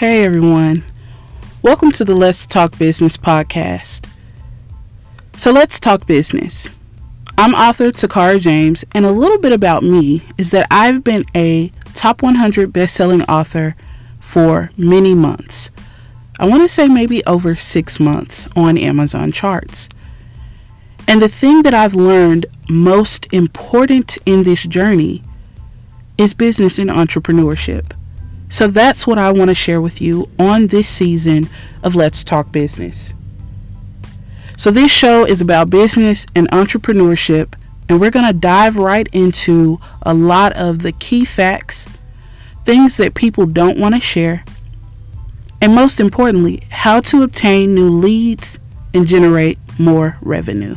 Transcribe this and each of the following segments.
Hey everyone, welcome to the Let's Talk Business podcast. So, let's talk business. I'm author Takara James, and a little bit about me is that I've been a top 100 best-selling author for many months. I want to say maybe over six months on Amazon charts. And the thing that I've learned most important in this journey is business and entrepreneurship. So that's what I want to share with you on this season of Let's Talk Business. So this show is about business and entrepreneurship, and we're going to dive right into a lot of the key facts, things that people don't want to share, and most importantly, how to obtain new leads and generate more revenue.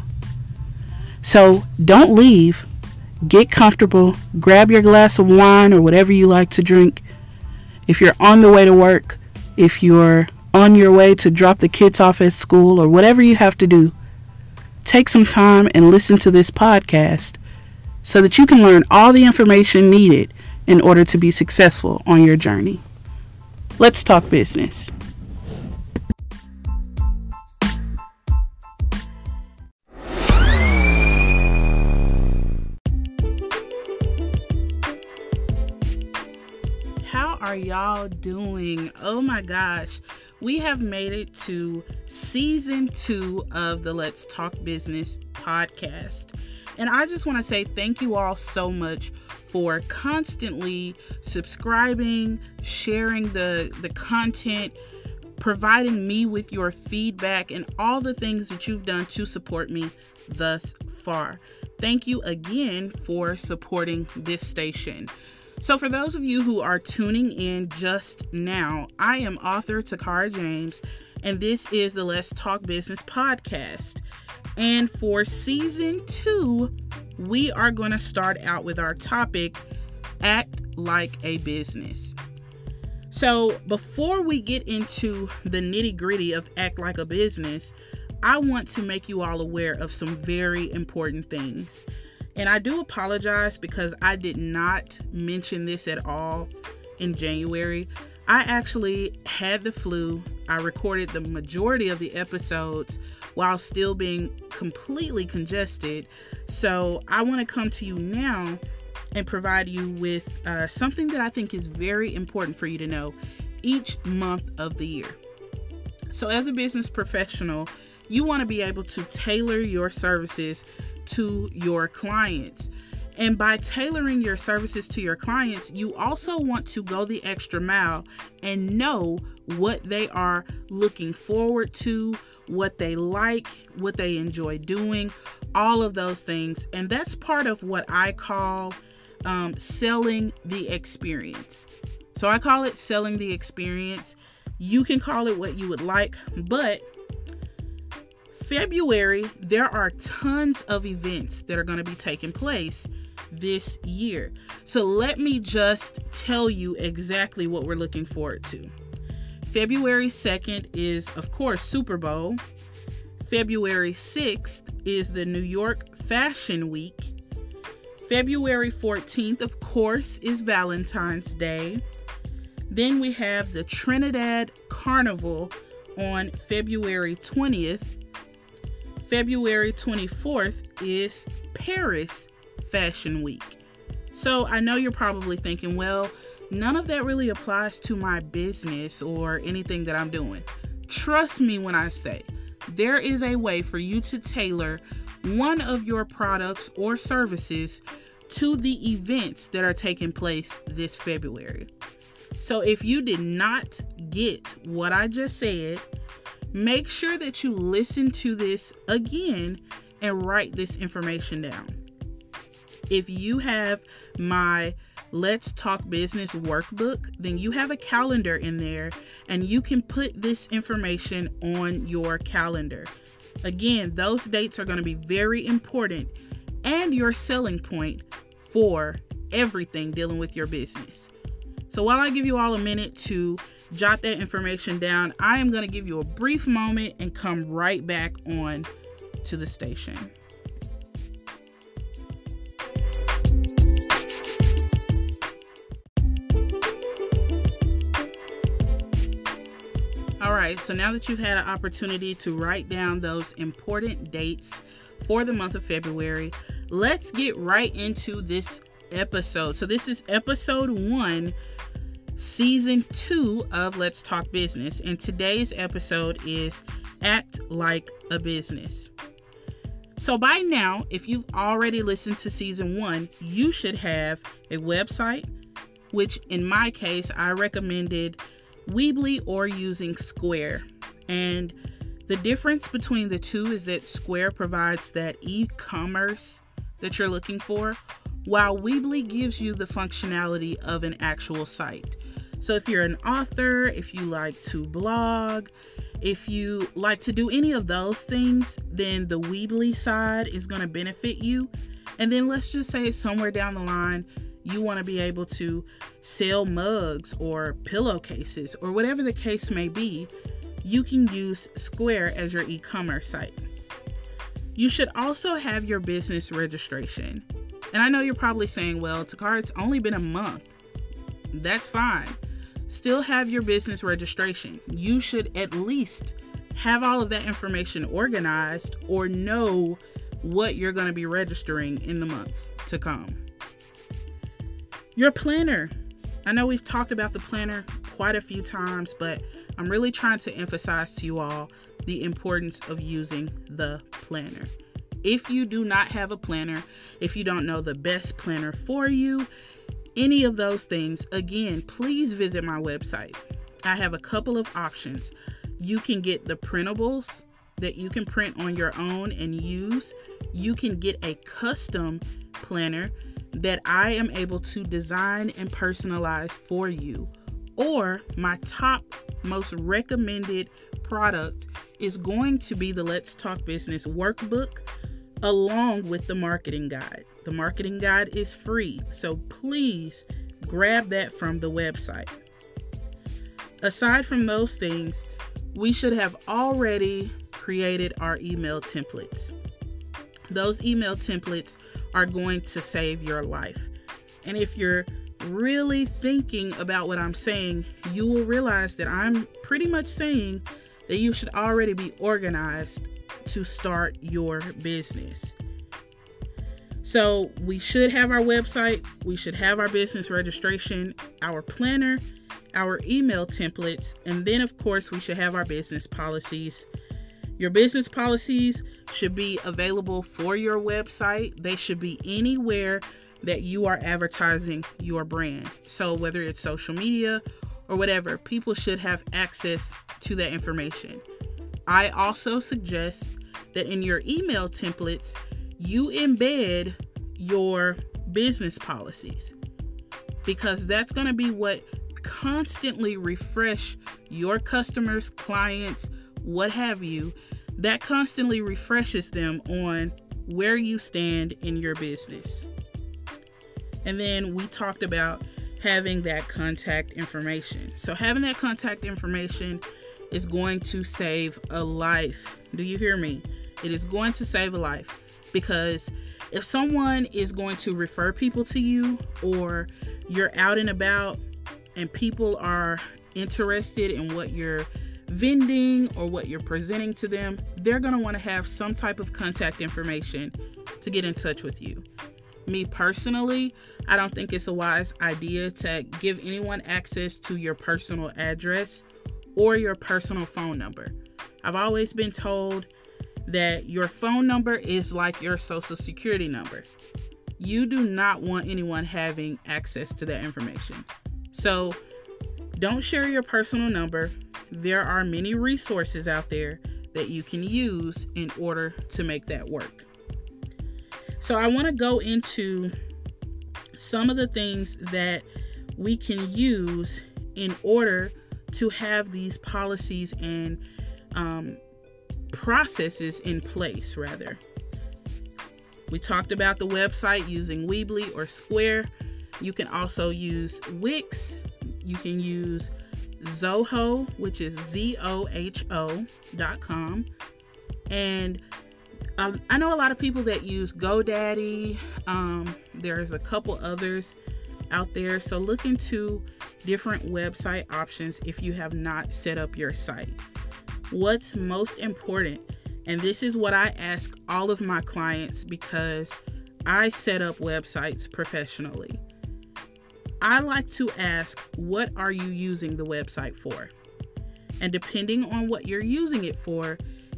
So don't leave. Get comfortable, grab your glass of wine or whatever you like to drink, if you're on the way to work, if you're on your way to drop the kids off at school, or whatever you have to do, take some time and listen to this podcast so that you can learn all the information needed in order to be successful on your journey. Let's talk business. Are y'all doing? Oh my gosh, we have made it to season two of the Let's Talk Business podcast. And I just want to say thank you all so much for constantly subscribing, sharing the, the content, providing me with your feedback, and all the things that you've done to support me thus far. Thank you again for supporting this station. So, for those of you who are tuning in just now, I am author Takara James, and this is the Let's Talk Business podcast. And for season two, we are going to start out with our topic Act Like a Business. So, before we get into the nitty gritty of Act Like a Business, I want to make you all aware of some very important things. And I do apologize because I did not mention this at all in January. I actually had the flu. I recorded the majority of the episodes while still being completely congested. So I want to come to you now and provide you with uh, something that I think is very important for you to know each month of the year. So, as a business professional, you want to be able to tailor your services to your clients. And by tailoring your services to your clients, you also want to go the extra mile and know what they are looking forward to, what they like, what they enjoy doing, all of those things. And that's part of what I call um, selling the experience. So I call it selling the experience. You can call it what you would like, but February, there are tons of events that are going to be taking place this year. So let me just tell you exactly what we're looking forward to. February 2nd is, of course, Super Bowl. February 6th is the New York Fashion Week. February 14th, of course, is Valentine's Day. Then we have the Trinidad Carnival on February 20th. February 24th is Paris Fashion Week. So I know you're probably thinking, well, none of that really applies to my business or anything that I'm doing. Trust me when I say there is a way for you to tailor one of your products or services to the events that are taking place this February. So if you did not get what I just said, Make sure that you listen to this again and write this information down. If you have my Let's Talk Business workbook, then you have a calendar in there and you can put this information on your calendar. Again, those dates are going to be very important and your selling point for everything dealing with your business. So while I give you all a minute to jot that information down. I am going to give you a brief moment and come right back on to the station. All right, so now that you've had an opportunity to write down those important dates for the month of February, let's get right into this episode. So, this is episode one, season two of Let's Talk Business. And today's episode is Act Like a Business. So, by now, if you've already listened to season one, you should have a website, which in my case, I recommended Weebly or using Square. And the difference between the two is that Square provides that e commerce that you're looking for, while Weebly gives you the functionality of an actual site. So if you're an author, if you like to blog, if you like to do any of those things, then the Weebly side is going to benefit you. And then let's just say somewhere down the line, you want to be able to sell mugs or pillowcases or whatever the case may be, you can use Square as your e commerce site. You should also have your business registration. And I know you're probably saying, well, Takara, it's only been a month. That's fine. Still have your business registration. You should at least have all of that information organized or know what you're going to be registering in the months to come. Your planner. I know we've talked about the planner quite a few times, but I'm really trying to emphasize to you all the importance of using the planner. If you do not have a planner, if you don't know the best planner for you, any of those things, again, please visit my website. I have a couple of options. You can get the printables that you can print on your own and use. You can get a custom planner that I am able to design and personalize for you. Or my top most recommended product is going to be the Let's Talk Business workbook along with the marketing guide. The marketing guide is free, so please grab that from the website. Aside from those things, we should have already created our email templates. Those email templates are going to save your life. And if you're really thinking about what I'm saying, you will realize that I'm pretty much saying that you should already be organized to start your business. So, we should have our website, we should have our business registration, our planner, our email templates, and then, of course, we should have our business policies. Your business policies should be available for your website, they should be anywhere that you are advertising your brand. So, whether it's social media or whatever, people should have access to that information. I also suggest that in your email templates, you embed your business policies because that's going to be what constantly refresh your customers, clients, what have you. That constantly refreshes them on where you stand in your business. And then we talked about having that contact information. So, having that contact information is going to save a life. Do you hear me? It is going to save a life because if someone is going to refer people to you or you're out and about and people are interested in what you're vending or what you're presenting to them, they're going to want to have some type of contact information to get in touch with you. Me personally, I don't think it's a wise idea to give anyone access to your personal address or your personal phone number. I've always been told that your phone number is like your social security number. You do not want anyone having access to that information. So don't share your personal number. There are many resources out there that you can use in order to make that work. So I want to go into some of the things that we can use in order to have these policies and um, processes in place, rather. We talked about the website using Weebly or Square. You can also use Wix. You can use Zoho, which is Z O H O dot com. And um, I know a lot of people that use GoDaddy. Um, there's a couple others out there. So look into different website options if you have not set up your site. what's most important. And this is what I ask all of my clients because I set up websites professionally. I like to ask, what are you using the website for? And depending on what you're using it for,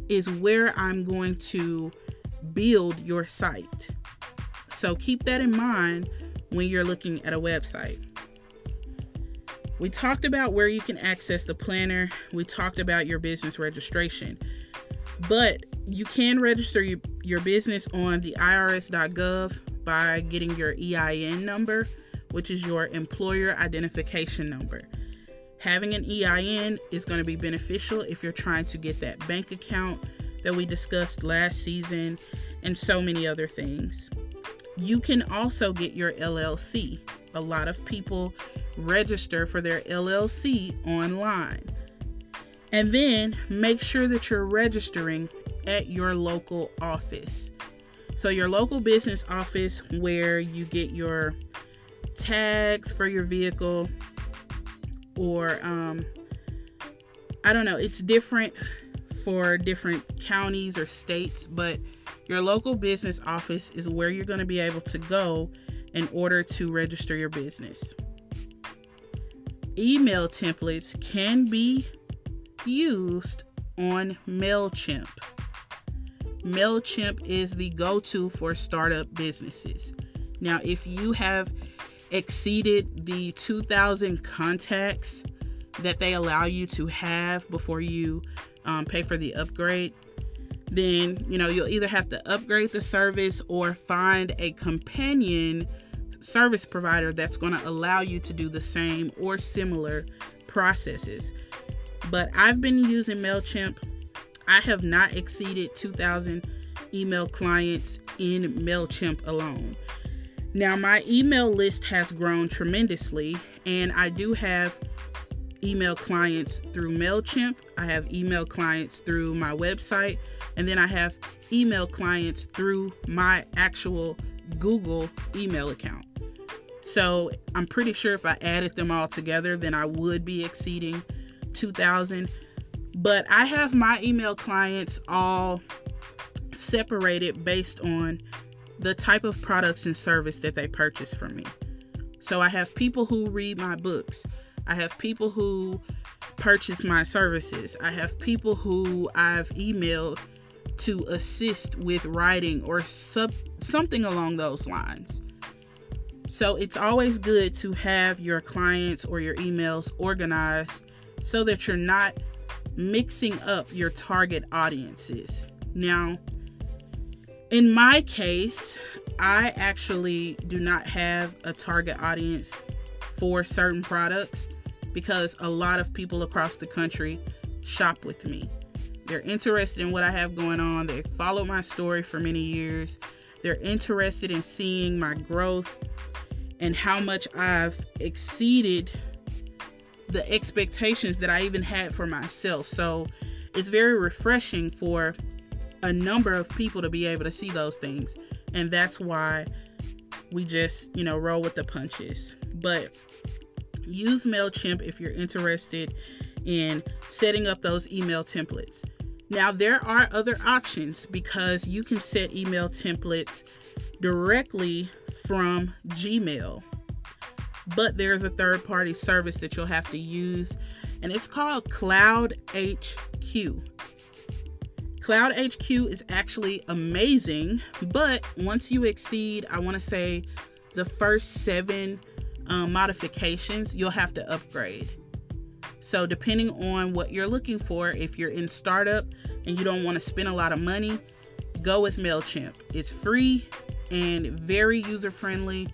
is where I'm going to build your site. So keep that in mind when you're looking at a website. We talked about where you can access the planner. We talked about your business registration. But you can register your, your business on the irs.gov by getting your EIN number, which is your employer identification number. Having an EIN is going to be beneficial if you're trying to get that bank account that we discussed last season and so many other things. You can also get your LLC. A lot of people register for their LLC online. And then make sure that you're registering at your local office. So, your local business office where you get your tags for your vehicle, or um, I don't know, it's different for different counties or states, but your local business office is where you're going to be able to go in order to register your business. Email templates can be used on MailChimp. MailChimp is the go to for startup businesses. Now, if you have exceeded the 2,000 contacts that they allow you to have before you um, pay for the upgrade, then you know you'll either have to upgrade the service or find a companion service provider that's going to allow you to do the same or similar processes. But I've been using MailChimp. I have not exceeded 2,000 email clients in MailChimp alone. Now, my email list has grown tremendously, and I do have email clients through MailChimp. I have email clients through my website, and then I have email clients through my actual Google email account. So I'm pretty sure if I added them all together, then I would be exceeding 2,000. But I have my email clients all separated based on the type of products and service that they purchase from me. So I have people who read my books. I have people who purchase my services. I have people who I've emailed to assist with writing or sub- something along those lines. So it's always good to have your clients or your emails organized so that you're not mixing up your target audiences. Now, in my case, I actually do not have a target audience for certain products because a lot of people across the country shop with me. They're interested in what I have going on. They follow my story for many years. They're interested in seeing my growth and how much I've exceeded the expectations that I even had for myself. So it's very refreshing for a number of people to be able to see those things. And that's why we just, you know, roll with the punches. But use MailChimp if you're interested in setting up those email templates. Now, there are other options because you can set email templates directly from Gmail. But there's a third party service that you'll have to use, and it's called Cloud HQ. Cloud HQ is actually amazing, but once you exceed, I want to say, the first seven um, modifications, you'll have to upgrade. So, depending on what you're looking for, if you're in startup and you don't want to spend a lot of money, go with MailChimp. It's free and very user friendly.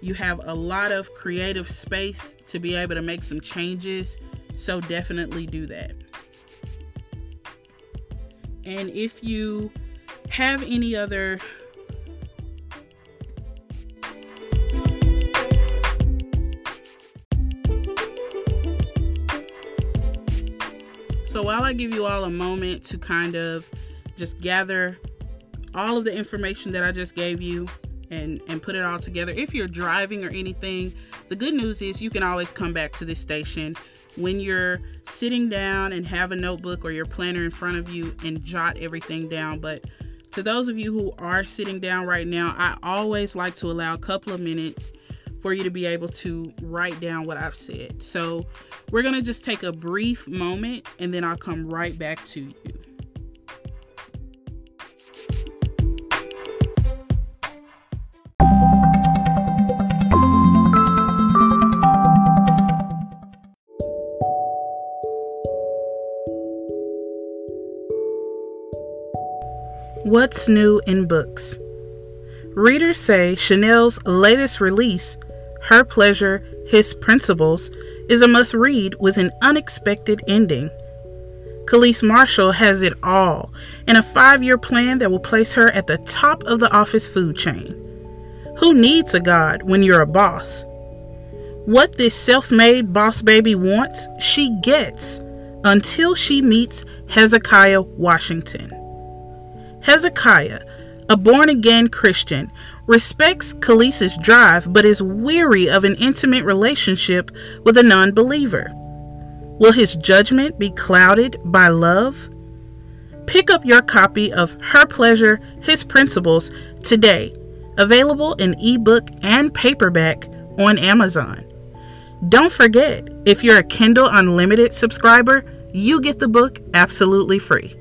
You have a lot of creative space to be able to make some changes, so definitely do that. And if you have any other So while I give you all a moment to kind of just gather all of the information that I just gave you, and and put it all together. If you're driving or anything, the good news is you can always come back to this station when you're sitting down and have a notebook or your planner in front of you and jot everything down. But to those of you who are sitting down right now, I always like to allow a couple of minutes for you to be able to write down what I've said. So we're going to just take a brief moment and then I'll come right back to you. What's new in books? Readers say Chanel's latest release, Her Pleasure, His Principles, is a must read with an unexpected ending. Khalees Marshall has it all in a five year plan that will place her at the top of the office food chain. Who needs a God when you're a boss? What this self made boss baby wants, she gets until she meets Hezekiah Washington. Hezekiah, a born again Christian, respects Khalees's drive but is weary of an intimate relationship with a non believer. Will his judgment be clouded by love? Pick up your copy of Her Pleasure, His Principles today, available in ebook and paperback on Amazon. Don't forget, if you're a Kindle Unlimited subscriber, you get the book absolutely free.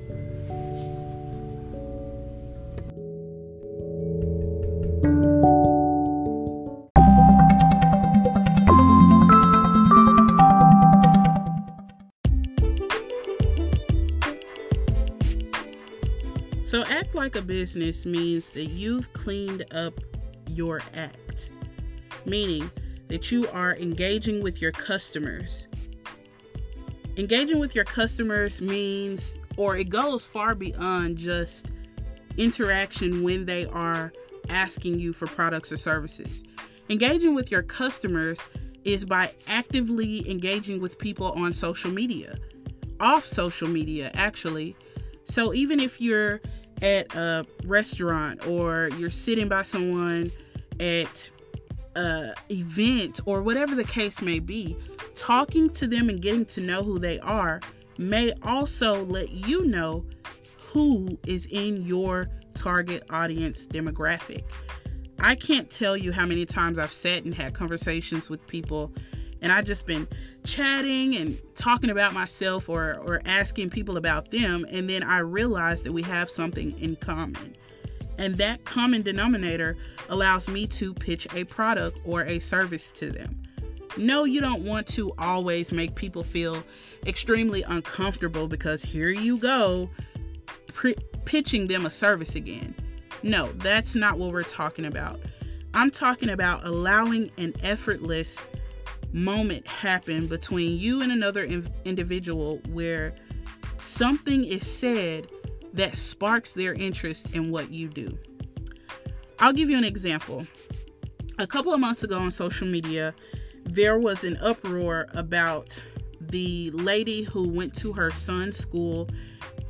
Like a business means that you've cleaned up your act, meaning that you are engaging with your customers. Engaging with your customers means, or it goes far beyond just interaction when they are asking you for products or services. Engaging with your customers is by actively engaging with people on social media, off social media, actually. So even if you're at a restaurant or you're sitting by someone at a event or whatever the case may be, talking to them and getting to know who they are may also let you know who is in your target audience demographic. I can't tell you how many times I've sat and had conversations with people and I've just been chatting and talking about myself or, or asking people about them. And then I realized that we have something in common. And that common denominator allows me to pitch a product or a service to them. No, you don't want to always make people feel extremely uncomfortable because here you go pitching them a service again. No, that's not what we're talking about. I'm talking about allowing an effortless moment happen between you and another in- individual where something is said that sparks their interest in what you do. I'll give you an example. A couple of months ago on social media, there was an uproar about the lady who went to her son's school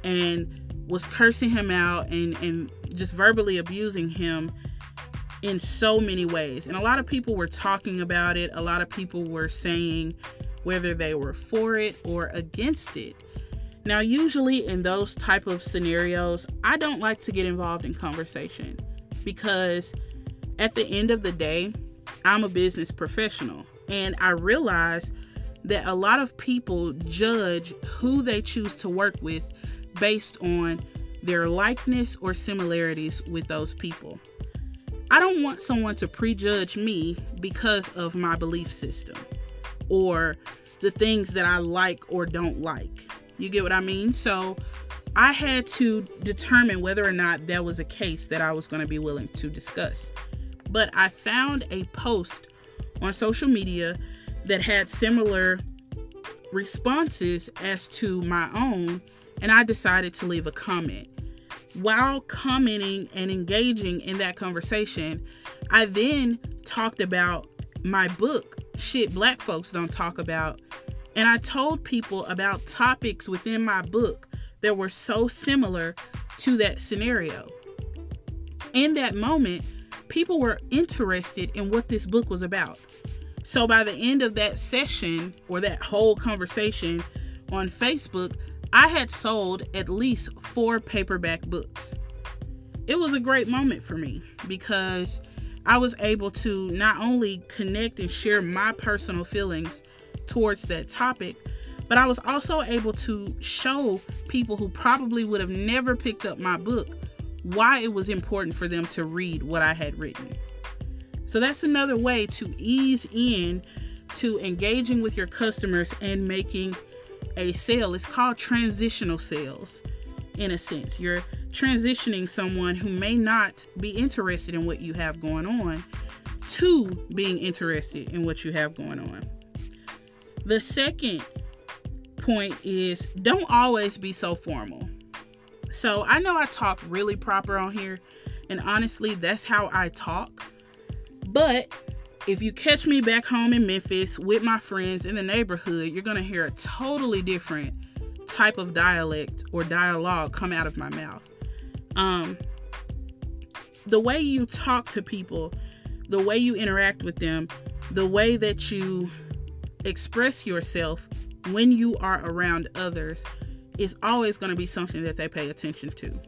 and was cursing him out and, and just verbally abusing him in so many ways. And a lot of people were talking about it. A lot of people were saying whether they were for it or against it. Now, usually in those type of scenarios, I don't like to get involved in conversation because at the end of the day, I'm a business professional and I realize that a lot of people judge who they choose to work with based on their likeness or similarities with those people. I don't want someone to prejudge me because of my belief system or the things that I like or don't like. You get what I mean? So I had to determine whether or not that was a case that I was going to be willing to discuss. But I found a post on social media that had similar responses as to my own, and I decided to leave a comment while commenting and engaging in that conversation, I then talked about my book, Shit Black Folks Don't Talk About. And I told people about topics within my book that were so similar to that scenario. In that moment, people were interested in what this book was about. So by the end of that session or that whole conversation on Facebook, I had sold at least four paperback books. It was a great moment for me because I was able to not only connect and share my personal feelings towards that topic, but I was also able to show people who probably would have never picked up my book why it was important for them to read what I had written. So that's another way to ease in to engaging with your customers and making a sale. It's called transitional sales in a sense. You're transitioning someone who may not be interested in what you have going on to being interested in what you have going on. The second point is don't always be so formal. So I know I talk really proper on here, and honestly, that's how I talk. But if you catch me back home in Memphis with my friends in the neighborhood, you're going to hear a totally different type of dialect or dialogue come out of my mouth. Um, the way you talk to people, the way you interact with them, the way that you express yourself when you are around others is always going to be something that they pay attention to.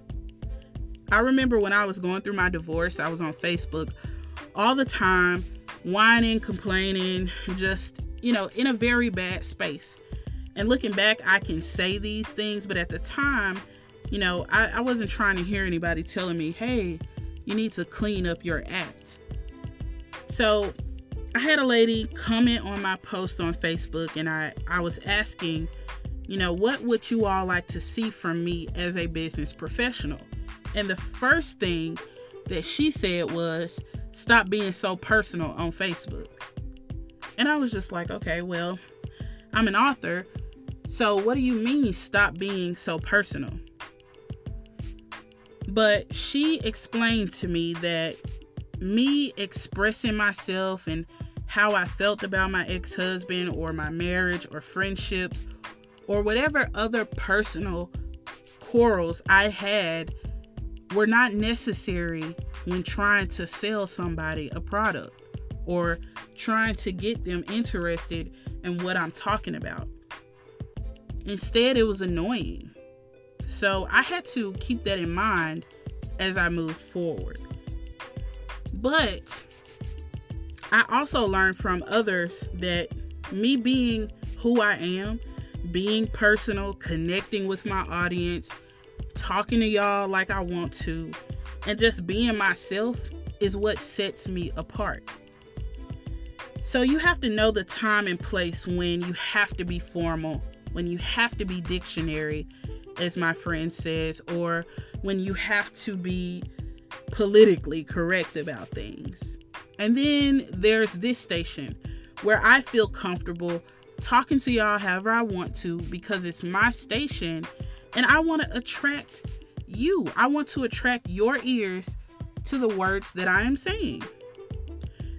I remember when I was going through my divorce, I was on Facebook all the time, whining, complaining, just, you know, in a very bad space. And looking back, I can say these things, but at the time, you know, I, I wasn't trying to hear anybody telling me, hey, you need to clean up your act. So I had a lady comment on my post on Facebook and I, I was asking, you know, what would you all like to see from me as a business professional? And the first thing that she said was, stop being so personal on Facebook. And I was just like, okay, well, I'm an author. So what do you mean stop being so personal? But she explained to me that me expressing myself and how I felt about my ex husband or my marriage or friendships or whatever other personal quarrels I had were not necessary when trying to sell somebody a product or trying to get them interested in what I'm talking about. Instead, it was annoying. So I had to keep that in mind as I moved forward. But I also learned from others that me being who I am, being personal, connecting with my audience, talking to y'all like I want to, and just being myself is what sets me apart. So you have to know the time and place when you have to be formal, when you have to be dictionary, as my friend says, or when you have to be politically correct about things. And then there's this station where I feel comfortable talking to y'all however I want to because it's my station and I want to attract you. I want to attract your ears to the words that I am saying.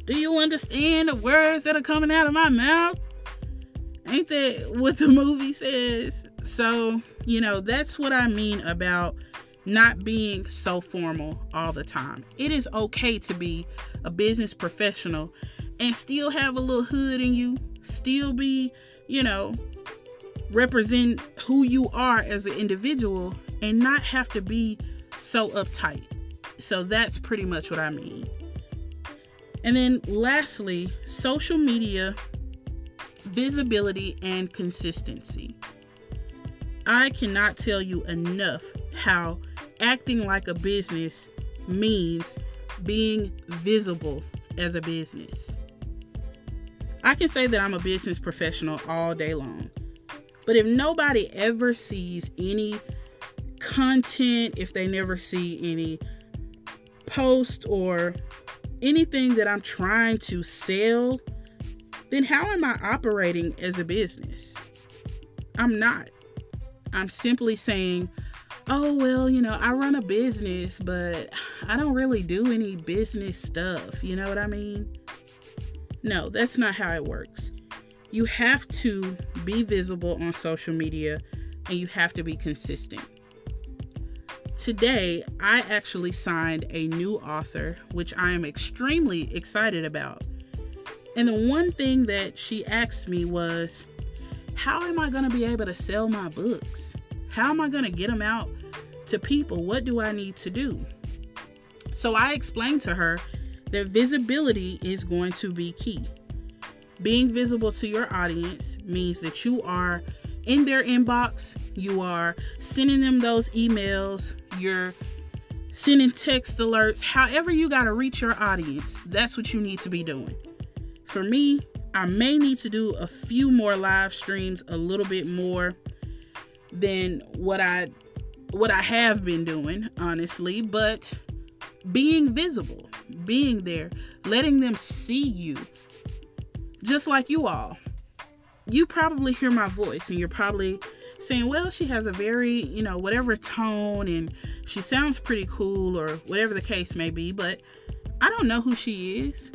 Do you understand the words that are coming out of my mouth? Ain't that what the movie says? So, you know, that's what I mean about not being so formal all the time. It is okay to be a business professional and still have a little hood in you, still be, you know, represent who you are as an individual and not have to be so uptight. So that's pretty much what I mean. And then lastly, social media visibility and consistency. I cannot tell you enough how acting like a business means being visible as a business. I can say that I'm a business professional all day long. But if nobody ever sees any content, if they never see any post or anything that I'm trying to sell, then how am I operating as a business? I'm not. I'm simply saying, oh, well, you know, I run a business, but I don't really do any business stuff. You know what I mean? No, that's not how it works. You have to be visible on social media and you have to be consistent. today I actually signed a new author, which I am extremely excited about. And the one thing that she asked me was, How am I going to be able to sell my books? How am I going to get them out to people? What do I need to do? So I explained to her that visibility is going to be key. Being visible to your audience means that you are in their inbox, you are sending them those emails, you're sending text alerts, however, you got to reach your audience. That's what you need to be doing. For me, I may need to do a few more live streams, a little bit more than what I what I have been doing, honestly, but being visible, being there, letting them see you. Just like you all. You probably hear my voice and you're probably saying, well, she has a very, you know, whatever tone and she sounds pretty cool or whatever the case may be, but I don't know who she is.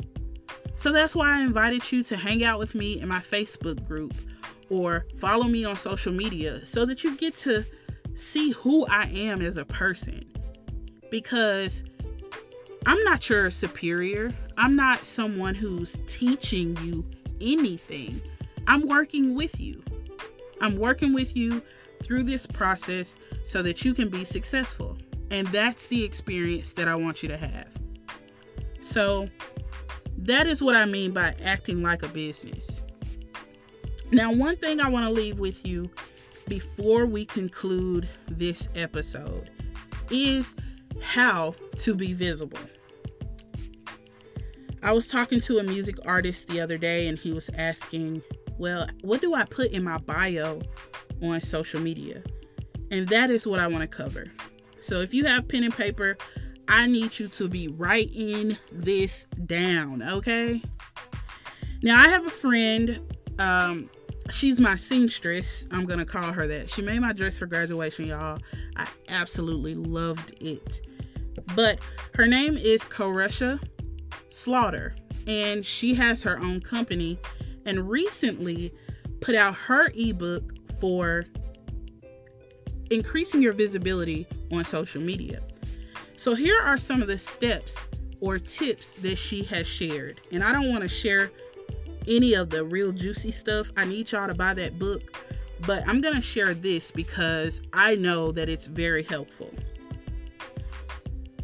So that's why I invited you to hang out with me in my Facebook group or follow me on social media so that you get to see who I am as a person. Because I'm not your superior. I'm not someone who's teaching you anything. I'm working with you. I'm working with you through this process so that you can be successful. And that's the experience that I want you to have. So, that is what I mean by acting like a business. Now, one thing I want to leave with you before we conclude this episode is how to be visible. I was talking to a music artist the other day and he was asking, Well, what do I put in my bio on social media? And that is what I want to cover. So if you have pen and paper, I need you to be writing this down, okay? Now, I have a friend, um, she's my seamstress. I'm going to call her that. She made my dress for graduation, y'all. I absolutely loved it. But her name is Koresha Slaughter, and she has her own company and recently put out her ebook for increasing your visibility on social media. So, here are some of the steps or tips that she has shared. And I don't want to share any of the real juicy stuff. I need y'all to buy that book, but I'm going to share this because I know that it's very helpful.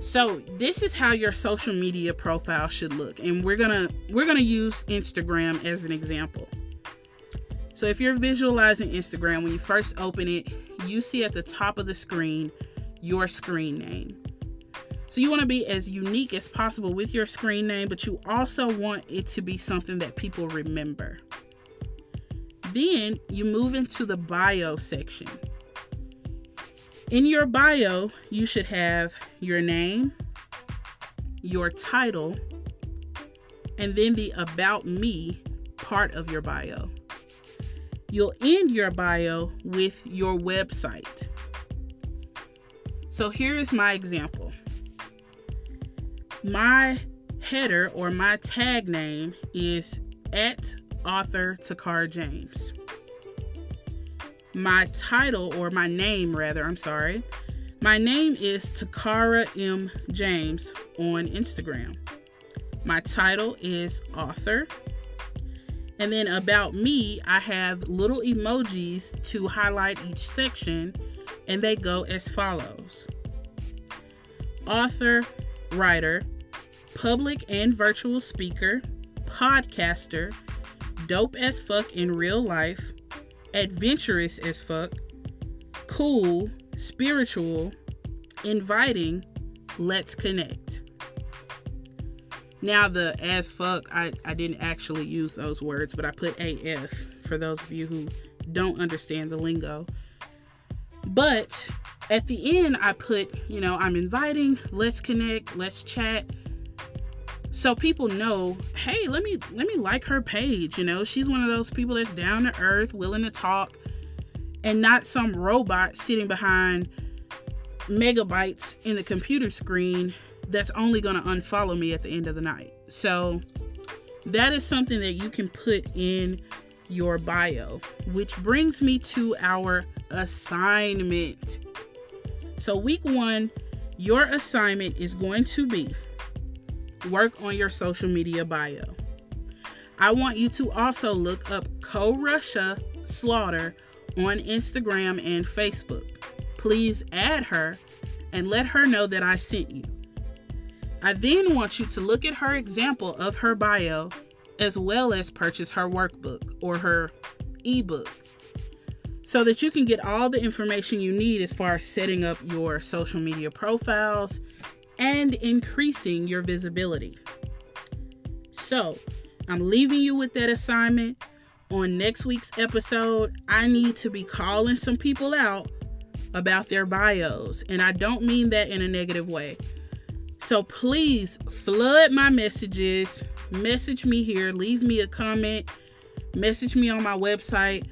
So this is how your social media profile should look. And we're going to we're going to use Instagram as an example. So if you're visualizing Instagram when you first open it, you see at the top of the screen your screen name. So you want to be as unique as possible with your screen name, but you also want it to be something that people remember. Then you move into the bio section. In your bio, you should have your name, your title, and then the About Me part of your bio. You'll end your bio with your website. So here is my example. My header or my tag name is at author Takara James my title or my name rather, I'm sorry. My name is Takara M. James on Instagram. My title is author. And then about me, I have little emojis to highlight each section, and they go as follows author, writer, public and virtual speaker, podcaster, dope as fuck in real life, adventurous as fuck, cool, spiritual, inviting, let's connect. Now, the as fuck, I, I didn't actually use those words, but I put AF for those of you who don't understand the lingo. But at the end, I put, you know, I'm inviting, let's connect, let's chat, so people know hey let me let me like her page you know she's one of those people that's down to earth willing to talk and not some robot sitting behind megabytes in the computer screen that's only going to unfollow me at the end of the night so that is something that you can put in your bio which brings me to our assignment So, week one, your assignment is going to be work on your social media bio. I want you to also look up Koresha Slaughter on Instagram and Facebook. Please add her and let her know that I sent you. I then want you to look at her example of her bio as well as purchase her workbook or her ebook so that you can get all the information you need as far as setting up your social media profiles and increasing your visibility. So, I'm leaving you with that assignment. On next week's episode, I need to be calling some people out about their bios, and I don't mean that in a negative way. So please flood my messages, message me here, leave me a comment, message me on my website,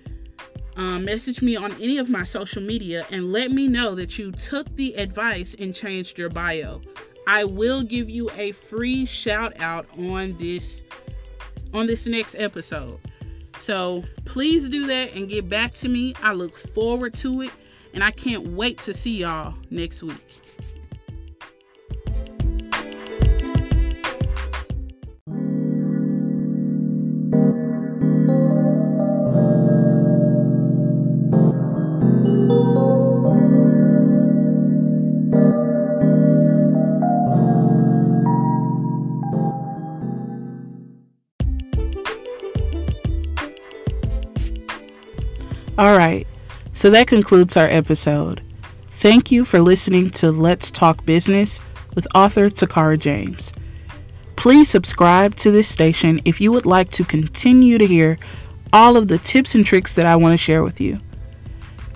um, message me on any of my social media, and let me know that you took the advice and changed your bio. I will give you a free shout out on this on this next episode. So please do that and get back to me. I look forward to it and I can't wait to see y'all next week. All right, so that concludes our episode. Thank you for listening to Let's Talk Business with author Takara James. Please subscribe to this station if you would like to continue to hear all of the tips and tricks that I want to share with you.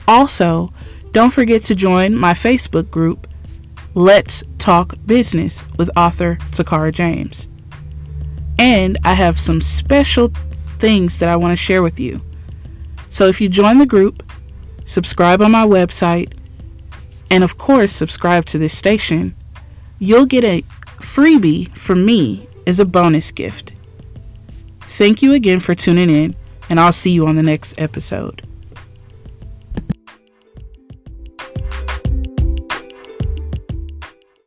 Also, don't forget to join my Facebook group, Let's Talk Business with author Takara James. And I have some special things that I want to share with you. So if you join the group, subscribe on my website, and of course, subscribe to this station, you'll get a freebie from me as a bonus gift. Thank you again for tuning in, and I'll see you on the next episode.